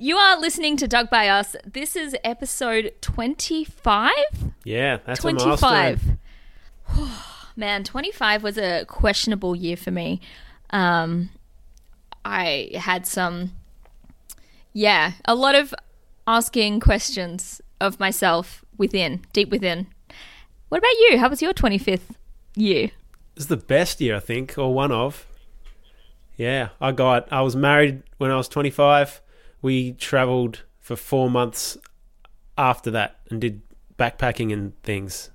You are listening to Doug by Us. This is episode 25? Yeah, that's 25. milestone. Man, 25 was a questionable year for me. Um, I had some, yeah, a lot of asking questions of myself within, deep within. What about you? How was your 25th year? It's the best year, I think, or one of. Yeah, I got. I was married when I was 25. We travelled for four months after that and did backpacking and things.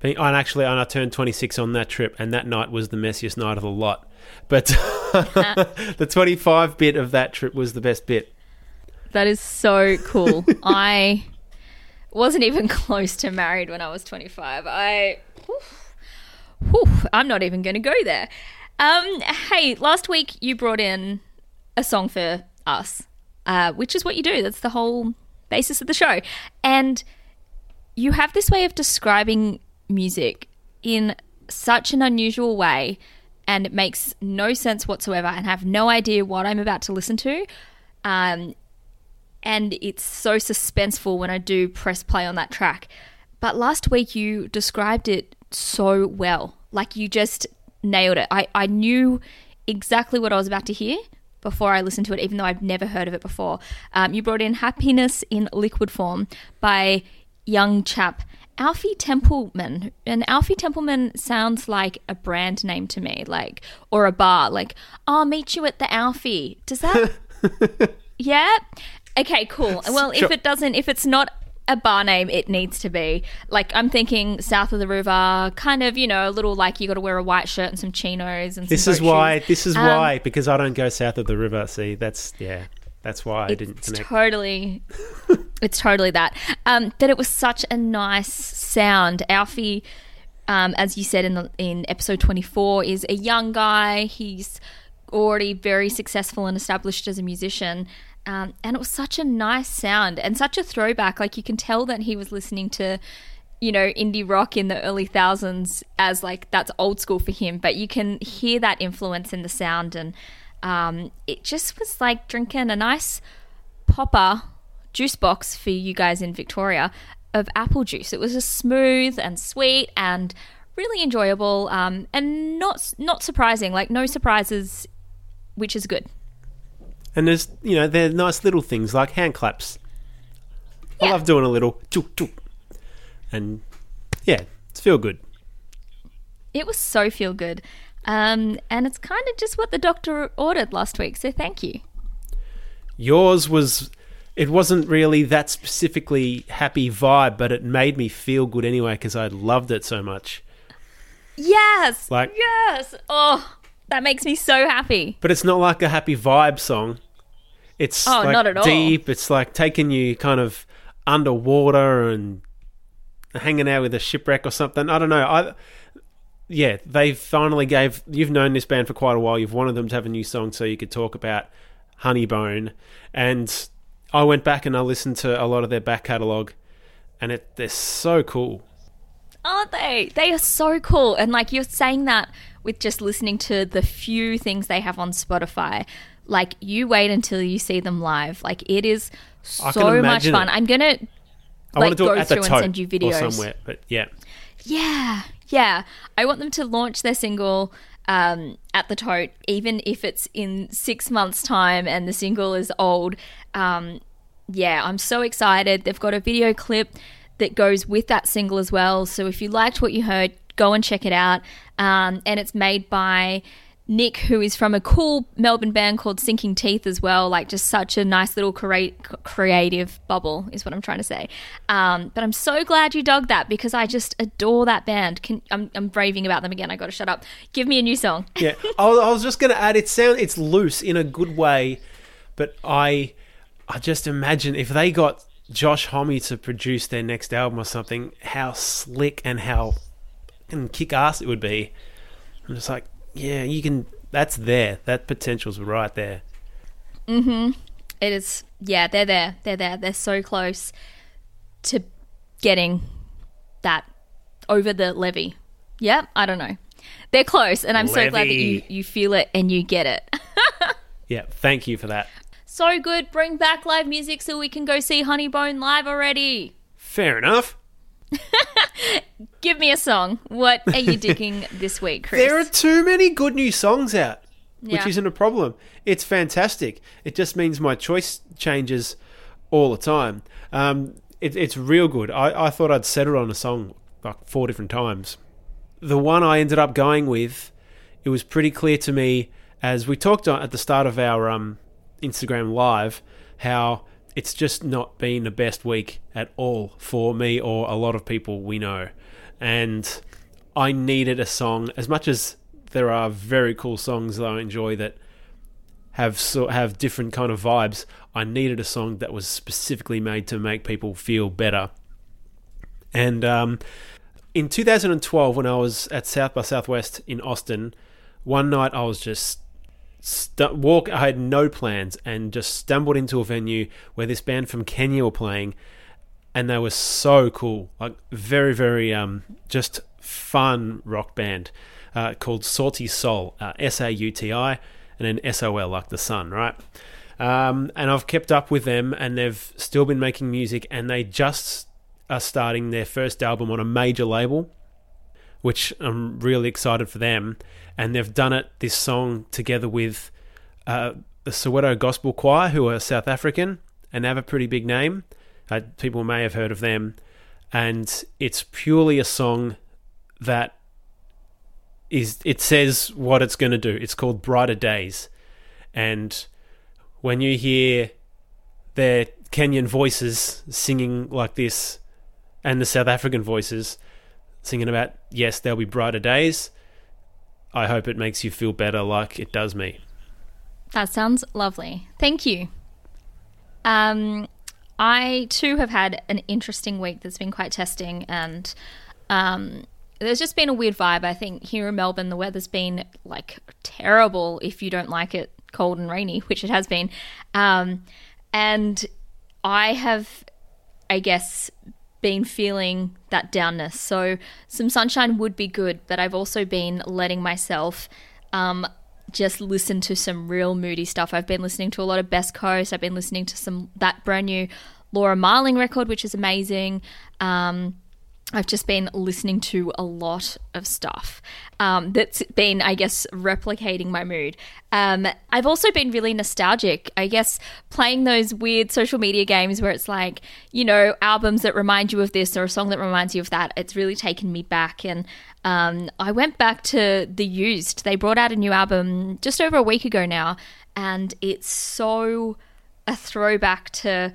And actually, and I turned 26 on that trip, and that night was the messiest night of the lot. But the 25 bit of that trip was the best bit. That is so cool. I wasn't even close to married when I was 25. I, whew, whew, I'm not even going to go there. Um, hey, last week you brought in a song for us, uh, which is what you do. That's the whole basis of the show. And you have this way of describing music in such an unusual way and it makes no sense whatsoever and I have no idea what I'm about to listen to. Um, and it's so suspenseful when I do press play on that track. But last week you described it so well. Like you just nailed it. I, I knew exactly what I was about to hear before I listened to it, even though I've never heard of it before. Um, you brought in Happiness in Liquid Form by young chap Alfie Templeman. And Alfie Templeman sounds like a brand name to me, like, or a bar, like, I'll meet you at the Alfie. Does that yeah. Okay, cool. Well, if it doesn't, if it's not a bar name, it needs to be. Like, I'm thinking south of the river, kind of, you know, a little like you got to wear a white shirt and some chinos and This is why. shoes. This is Um, why because I don't go south of the river. See, that's yeah. That's why I didn't connect. totally, it's totally that. Um, that it was such a nice sound. Alfie, um, as you said in the, in episode twenty four, is a young guy. He's already very successful and established as a musician. Um, and it was such a nice sound and such a throwback. Like you can tell that he was listening to, you know, indie rock in the early thousands as like that's old school for him. But you can hear that influence in the sound, and um, it just was like drinking a nice popper juice box for you guys in Victoria of apple juice. It was just smooth and sweet and really enjoyable, um, and not not surprising. Like no surprises, which is good. And there's you know they're nice little things like hand claps. I love doing a little chook chook, and yeah, it's feel good. It was so feel good. Um, and it's kind of just what the doctor ordered last week, so thank you. Yours was. It wasn't really that specifically happy vibe, but it made me feel good anyway because I loved it so much. Yes! Like- yes! Oh, that makes me so happy. But it's not like a happy vibe song. It's Oh, like not at all. deep. It's like taking you kind of underwater and hanging out with a shipwreck or something. I don't know. I yeah, they finally gave. You've known this band for quite a while. You've wanted them to have a new song so you could talk about Honeybone, and I went back and I listened to a lot of their back catalogue, and it they're so cool. Aren't they? They are so cool. And like you're saying that with just listening to the few things they have on Spotify. Like you wait until you see them live. Like it is so much fun. it. I'm gonna I like want to go it at the through and send you or videos. somewhere, but yeah. Yeah, yeah. I want them to launch their single um, at the tote, even if it's in six months' time and the single is old. Um, yeah, I'm so excited. They've got a video clip that goes with that single as well. So if you liked what you heard, go and check it out. Um, and it's made by Nick, who is from a cool Melbourne band called Sinking Teeth as well. Like just such a nice little crea- creative bubble is what I'm trying to say. Um, but I'm so glad you dug that because I just adore that band. Can, I'm, I'm raving about them again. I got to shut up. Give me a new song. Yeah, I was, I was just going to add. It sound it's loose in a good way, but I, I just imagine if they got Josh Homme to produce their next album or something, how slick and how and kick ass it would be. I'm just like, yeah, you can. That's there. That potential's right there. Mm-hmm. It is, yeah, they're there. They're there. They're so close to getting that over the levy. Yep, I don't know. They're close, and I'm so glad that you, you feel it and you get it. Yeah, thank you for that. So good. Bring back live music so we can go see Honeybone live already. Fair enough. Give me a song. What are you digging this week, Chris? There are too many good new songs out, which Yeah. isn't a problem. It's fantastic. It just means my choice changes all the time. Um, it, it's real good. I, I thought I'd settled on a song like four different times. The one I ended up going with, it was pretty clear to me as we talked on, at the start of our um, Instagram live how it's just not been the best week at all for me or a lot of people we know. And I needed a song as much as there are very cool songs that I enjoy that have so, have different kind of vibes. I needed a song that was specifically made to make people feel better. And um, in 2012, when I was at South by Southwest in Austin, one night I was just stu- walk. I had no plans and just stumbled into a venue where this band from Kenya were playing, and they were so cool. Like very, very um, just fun rock band uh, called Sauti Sol, uh, S A U T I, and then S O L like the sun, right? Um, and I've kept up with them, and they've still been making music, and they just are starting their first album on a major label, which I'm really excited for them. And they've done it this song together with uh, the Soweto Gospel Choir, who are South African and have a pretty big name. Uh, people may have heard of them, and it's purely a song that is it says what it's going to do. It's called Brighter Days, and when you hear their Kenyan voices singing like this, and the South African voices singing about yes, there'll be brighter days. I hope it makes you feel better, like it does me. That sounds lovely. Thank you. Um, I too have had an interesting week that's been quite testing, and um, there's just been a weird vibe. I think here in Melbourne, the weather's been like terrible if you don't like it cold and rainy, which it has been. Um, and I have, I guess, been feeling that downness. So some sunshine would be good, but I've also been letting myself um, just listen to some real moody stuff. I've been listening to a lot of Best Coast. I've been listening to some that brand new Laura Marling record, which is amazing. Um, I've just been listening to a lot of stuff um, that's been, I guess, replicating my mood. Um, I've also been really nostalgic, I guess, playing those weird social media games where it's like, you know, albums that remind you of this or a song that reminds you of that. It's really taken me back. And um, I went back to The Used. They brought out a new album just over a week ago now, and it's so a throwback to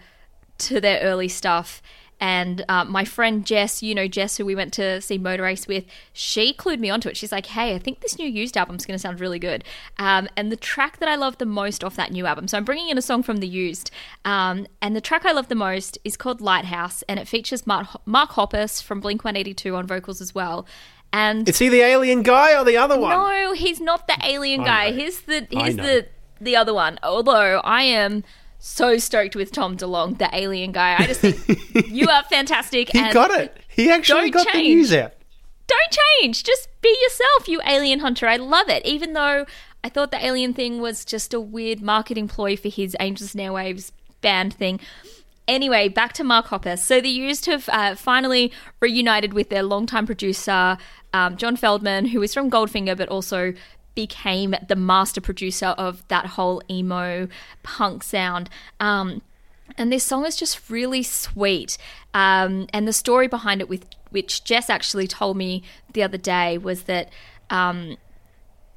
to their early stuff. And uh, my friend Jess, you know Jess, who we went to see Motor Ace with, she clued me onto it. She's like, "Hey, I think this new Used album's going to sound really good." Um, and the track that I love the most off that new album, so I'm bringing in a song from the Used, um, and the track I love the most is called Lighthouse, and it features Mark, Mark Hoppus from Blink 182 on vocals as well. And Is he the alien guy or the other one? no, he's not the alien guy. He's the he's the the other one. Although I am so stoked with Tom DeLonge, the alien guy. I just think you are fantastic. He got it. He actually got the change. news out. Don't change. Just be yourself, you alien hunter. I love it. Even though I thought the alien thing was just a weird marketing ploy for his Angels and Airwaves band thing. Anyway, back to Mark Hoppus. So the used have uh, finally reunited with their longtime producer, um, John Feldmann, who is from Goldfinger, but also became the master producer of that whole emo punk sound. Um, and this song is just really sweet. Um, and the story behind it, with which Jess actually told me the other day, was that um,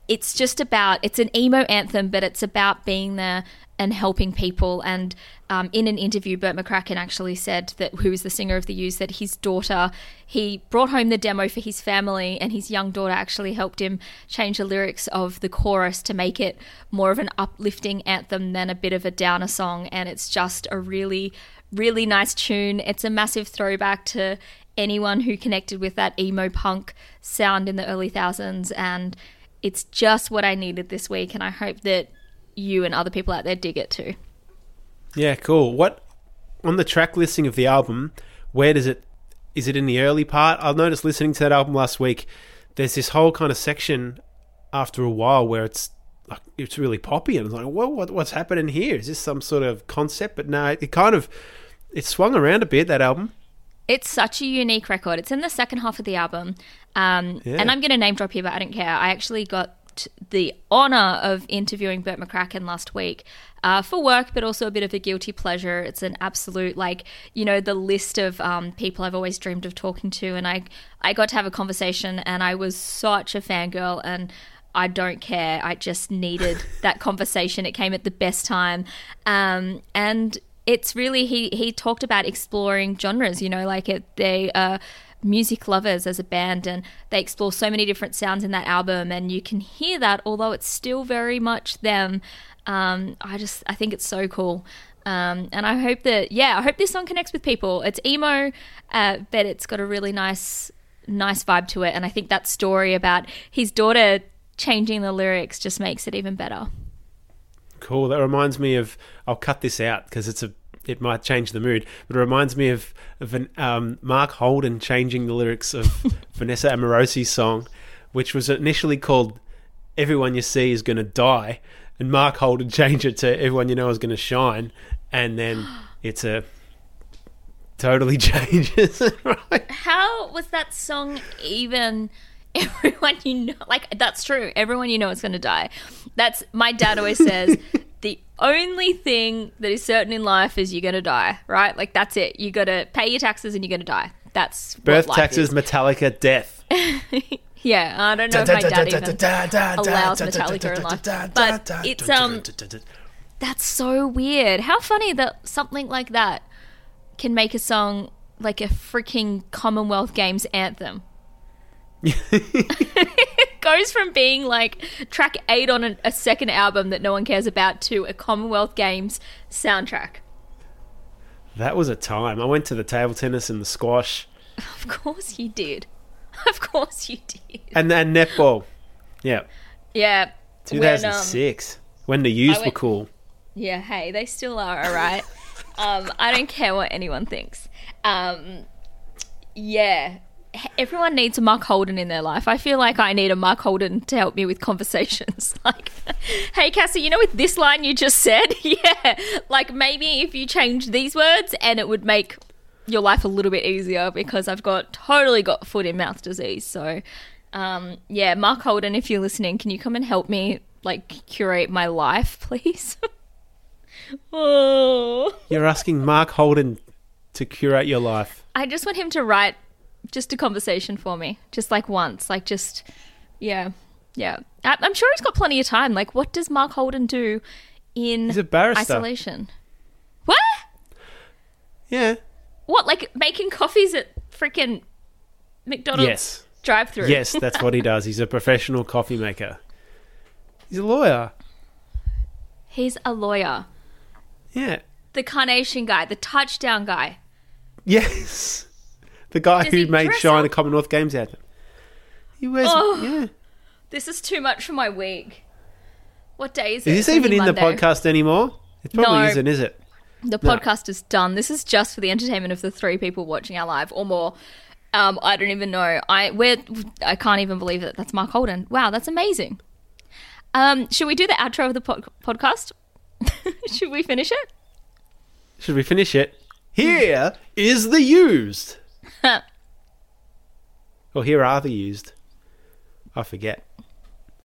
it's just about it's an emo anthem, but it's about being there and helping people. And um, in an interview, Bert McCracken actually said that who is the singer of the Used that his daughter he brought home the demo for his family, and his young daughter actually helped him change the lyrics of the chorus to make it more of an uplifting anthem than a bit of a downer song. And it's just a really really nice tune. It's a massive throwback to anyone who connected with that emo punk sound in the early thousands and it's just what I needed this week, and I hope that you and other people out there dig it too. Yeah, cool. What on the track listing of the album? Where does it? Is it in the early part? I noticed listening to that album last week. There's this whole kind of section after a while where it's like it's really poppy, and it's like, well, what, what's happening here? Is this some sort of concept? But no, it kind of it swung around a bit that album. It's such a unique record. It's in the second half of the album. Um, Yeah. And I'm going to name drop here, but I don't care. I actually got the honor of interviewing Bert McCracken last week uh, for work, but also a bit of a guilty pleasure. It's an absolute, like, you know, the list of um, people I've always dreamed of talking to. And I, I got to have a conversation, and I was such a fangirl. And I don't care. I just needed that conversation. It came at the best time. Um, and it's really he he talked about exploring genres you know like it they are music lovers as a band and they explore so many different sounds in that album and you can hear that although it's still very much them um, i just i think it's so cool um, and i hope that yeah i hope this song connects with people it's emo uh, but it's got a really nice nice vibe to it and i think that story about his daughter changing the lyrics just makes it even better Cool. That reminds me of. I'll cut this out because it's a. It might change the mood, but it reminds me of of an, um, Mark Holden changing the lyrics of Vanessa Amorosi's song, which was initially called "Everyone You See Is Gonna Die," and Mark Holden changed it to "Everyone You Know Is Gonna Shine," and then it's a totally changes. right? How was that song even? Everyone you know, like that's true. Everyone you know is going to die. That's my dad always says. The only thing that is certain in life is you're going to die, right? Like that's it. You got to pay your taxes and you're going to die. That's what Birth taxes, is. Metallica, death. Yeah, I don't know if my dad even allows Metallica in life, but it's um, that's so weird. How funny that something like that can make a song like a freaking Commonwealth Games anthem. goes from being like track eight on a, a second album that no one cares about to a Commonwealth Games soundtrack. That was a time. I went to the table tennis and the squash Of course you did. Of course you did. and then netball. Yeah, Yeah. when, um, 2006 when the U's I were cool. Yeah, hey, they still are, all right. um, I don't care what anyone thinks. Um, yeah, everyone needs a Mark Holden in their life. I feel like I need a Mark Holden to help me with conversations. Like, hey, Cassie, you know, with this line you just said, yeah, like maybe if you change these words and it would make your life a little bit easier because I've got totally got foot and mouth disease. So, um, yeah, Mark Holden, if you're listening, can you come and help me like curate my life, please? oh, You're asking Mark Holden to curate your life. I just want him to write just a conversation for me, just like once, like just yeah, yeah. I- I'm sure he's got plenty of time. Like, what does Mark Holden do in He's a barrister. isolation? What? Yeah. What? Like making coffees at freaking McDonald's Yes. drive-through? Yes, that's what he does. He's a professional coffee maker. He's a lawyer. He's a lawyer. Yeah. The carnation guy, the touchdown guy. Yes. The guy Does who he made dress Shine the up? Commonwealth Games anthem. He wears. Oh. Yeah. This is too much for my week. What day is Is it? this It's gonna even in the Monday. podcast anymore? It probably No. isn't, is it? The No. podcast is done. This is just for the entertainment of the three people watching our live or more. Um, I don't even know. I we're, I can't even believe that that's Mark Holden. Wow, that's amazing. Um, should we do the outro of the pod- podcast? should we finish it? Should we finish it? Here is the used. Well, here are the used. I forget.